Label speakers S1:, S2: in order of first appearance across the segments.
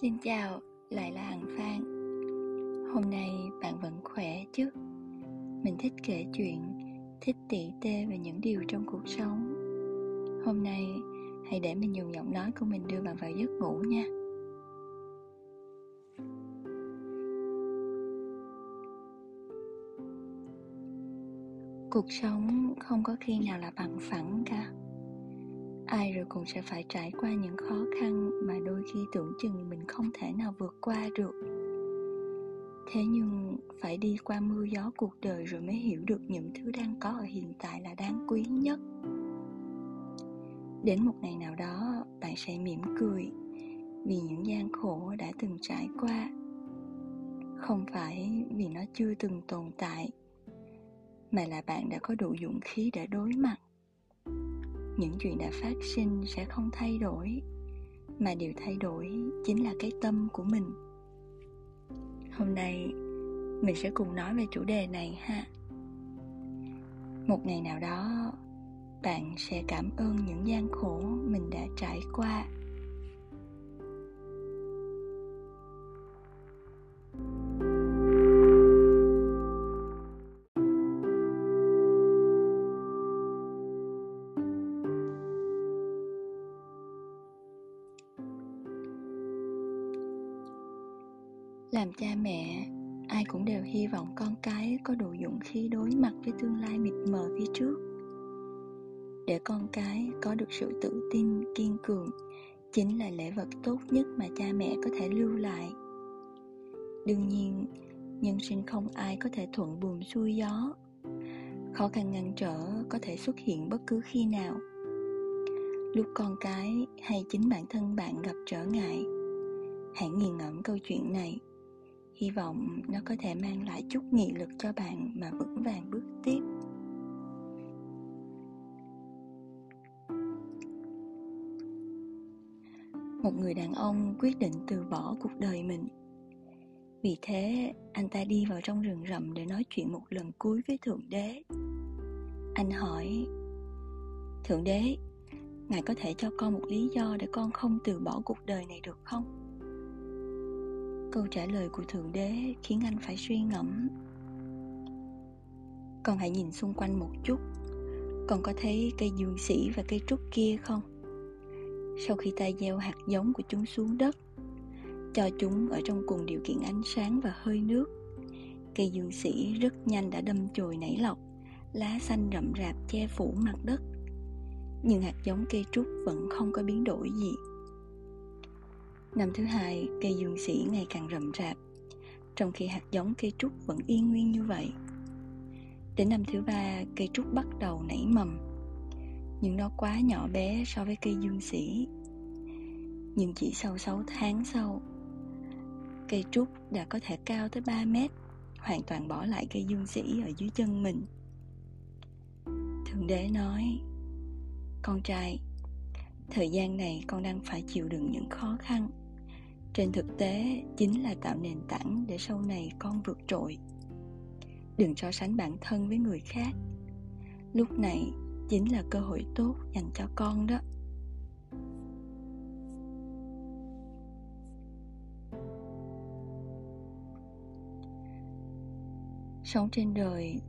S1: Xin chào, lại là Hằng Phan. Hôm nay bạn vẫn khỏe chứ? Mình thích kể chuyện, thích tỉ tê về những điều trong cuộc sống. Hôm nay hãy để mình dùng giọng nói của mình đưa bạn vào giấc ngủ nha. Cuộc sống không có khi nào là bằng phẳng cả ai rồi cũng sẽ phải trải qua những khó khăn mà đôi khi tưởng chừng mình không thể nào vượt qua được. Thế nhưng phải đi qua mưa gió cuộc đời rồi mới hiểu được những thứ đang có ở hiện tại là đáng quý nhất. Đến một ngày nào đó, bạn sẽ mỉm cười vì những gian khổ đã từng trải qua. Không phải vì nó chưa từng tồn tại, mà là bạn đã có đủ dũng khí để đối mặt những chuyện đã phát sinh sẽ không thay đổi, mà điều thay đổi chính là cái tâm của mình. Hôm nay, mình sẽ cùng nói về chủ đề này ha. Một ngày nào đó, bạn sẽ cảm ơn những gian khổ mình đã trải qua. Làm cha mẹ, ai cũng đều hy vọng con cái có đủ dũng khí đối mặt với tương lai mịt mờ phía trước. Để con cái có được sự tự tin, kiên cường, chính là lễ vật tốt nhất mà cha mẹ có thể lưu lại. Đương nhiên, nhân sinh không ai có thể thuận buồm xuôi gió. Khó khăn ngăn trở có thể xuất hiện bất cứ khi nào. Lúc con cái hay chính bản thân bạn gặp trở ngại, hãy nghiền ngẫm câu chuyện này hy vọng nó có thể mang lại chút nghị lực cho bạn mà vững vàng bước tiếp. Một người đàn ông quyết định từ bỏ cuộc đời mình. Vì thế, anh ta đi vào trong rừng rậm để nói chuyện một lần cuối với thượng đế. Anh hỏi, thượng đế, ngài có thể cho con một lý do để con không từ bỏ cuộc đời này được không? Câu trả lời của thượng đế khiến anh phải suy ngẫm. Con hãy nhìn xung quanh một chút. Con có thấy cây dương sĩ và cây trúc kia không? Sau khi ta gieo hạt giống của chúng xuống đất, cho chúng ở trong cùng điều kiện ánh sáng và hơi nước. Cây dương sĩ rất nhanh đã đâm chồi nảy lọc, lá xanh rậm rạp che phủ mặt đất. Nhưng hạt giống cây trúc vẫn không có biến đổi gì. Năm thứ hai, cây dương sĩ ngày càng rậm rạp, trong khi hạt giống cây trúc vẫn yên nguyên như vậy. Đến năm thứ ba, cây trúc bắt đầu nảy mầm, nhưng nó quá nhỏ bé so với cây dương sĩ. Nhưng chỉ sau 6 tháng sau, cây trúc đã có thể cao tới 3 mét, hoàn toàn bỏ lại cây dương sĩ ở dưới chân mình. Thượng đế nói, con trai, thời gian này con đang phải chịu đựng những khó khăn trên thực tế, chính là tạo nền tảng để sau này con vượt trội. Đừng so sánh bản thân với người khác. Lúc này, chính là cơ hội tốt dành cho con đó. Sống trên đời,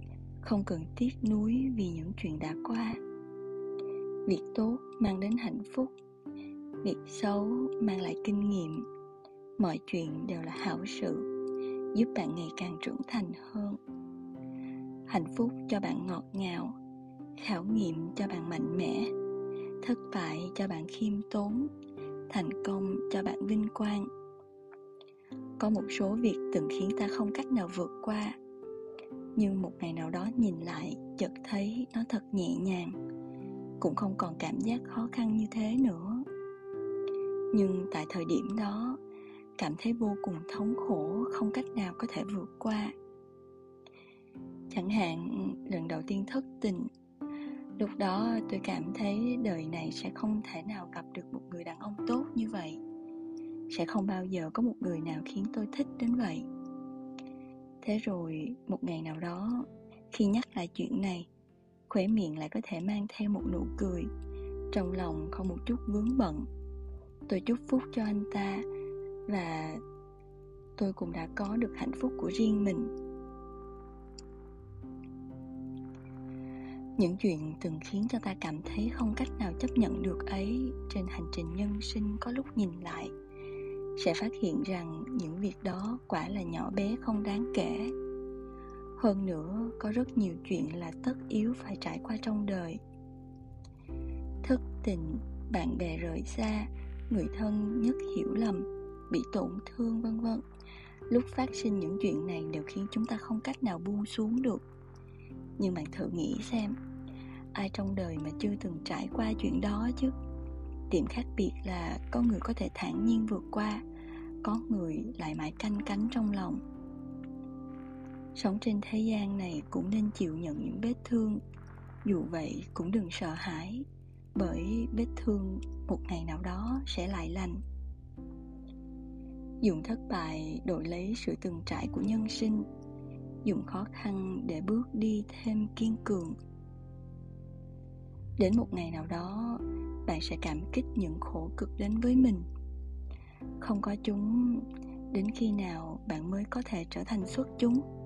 S1: không cần tiếc nuối vì những chuyện đã qua. Việc tốt mang đến hạnh phúc, việc xấu mang lại kinh nghiệm mọi chuyện đều là hảo sự, giúp bạn ngày càng trưởng thành hơn. Hạnh phúc cho bạn ngọt ngào, khảo nghiệm cho bạn mạnh mẽ, thất bại cho bạn khiêm tốn, thành công cho bạn vinh quang. Có một số việc từng khiến ta không cách nào vượt qua, nhưng một ngày nào đó nhìn lại, chợt thấy nó thật nhẹ nhàng, cũng không còn cảm giác khó khăn như thế nữa. Nhưng tại thời điểm đó cảm thấy vô cùng thống khổ, không cách nào có thể vượt qua. Chẳng hạn, lần đầu tiên thất tình, lúc đó tôi cảm thấy đời này sẽ không thể nào gặp được một người đàn ông tốt như vậy. Sẽ không bao giờ có một người nào khiến tôi thích đến vậy. Thế rồi, một ngày nào đó, khi nhắc lại chuyện này, khóe miệng lại có thể mang theo một nụ cười. Trong lòng không một chút vướng bận. Tôi chúc phúc cho anh ta và tôi cũng đã có được hạnh phúc của riêng mình. Những chuyện từng khiến cho ta cảm thấy không cách nào chấp nhận được ấy trên hành trình nhân sinh có lúc nhìn lại, sẽ phát hiện rằng những việc đó quả là nhỏ bé không đáng kể. Hơn nữa, có rất nhiều chuyện là tất yếu phải trải qua trong đời. Thất tình, bạn bè rời xa, người thân nhất hiểu lầm bị tổn thương, vân vân. Lúc phát sinh những chuyện này đều khiến chúng ta không cách nào buông xuống được. Nhưng bạn thử nghĩ xem, ai trong đời mà chưa từng trải qua chuyện đó chứ? Điểm khác biệt là có người có thể thản nhiên vượt qua, có người lại mãi canh cánh trong lòng. Sống trên thế gian này cũng nên chịu nhận những vết thương. Dù vậy cũng đừng sợ hãi, bởi vết thương một ngày nào đó sẽ lại lành dùng thất bại đổi lấy sự từng trải của nhân sinh. Dùng khó khăn để bước đi thêm kiên cường. Đến một ngày nào đó, bạn sẽ cảm kích những khổ cực đến với mình. Không có chúng, đến khi nào bạn mới có thể trở thành xuất chúng?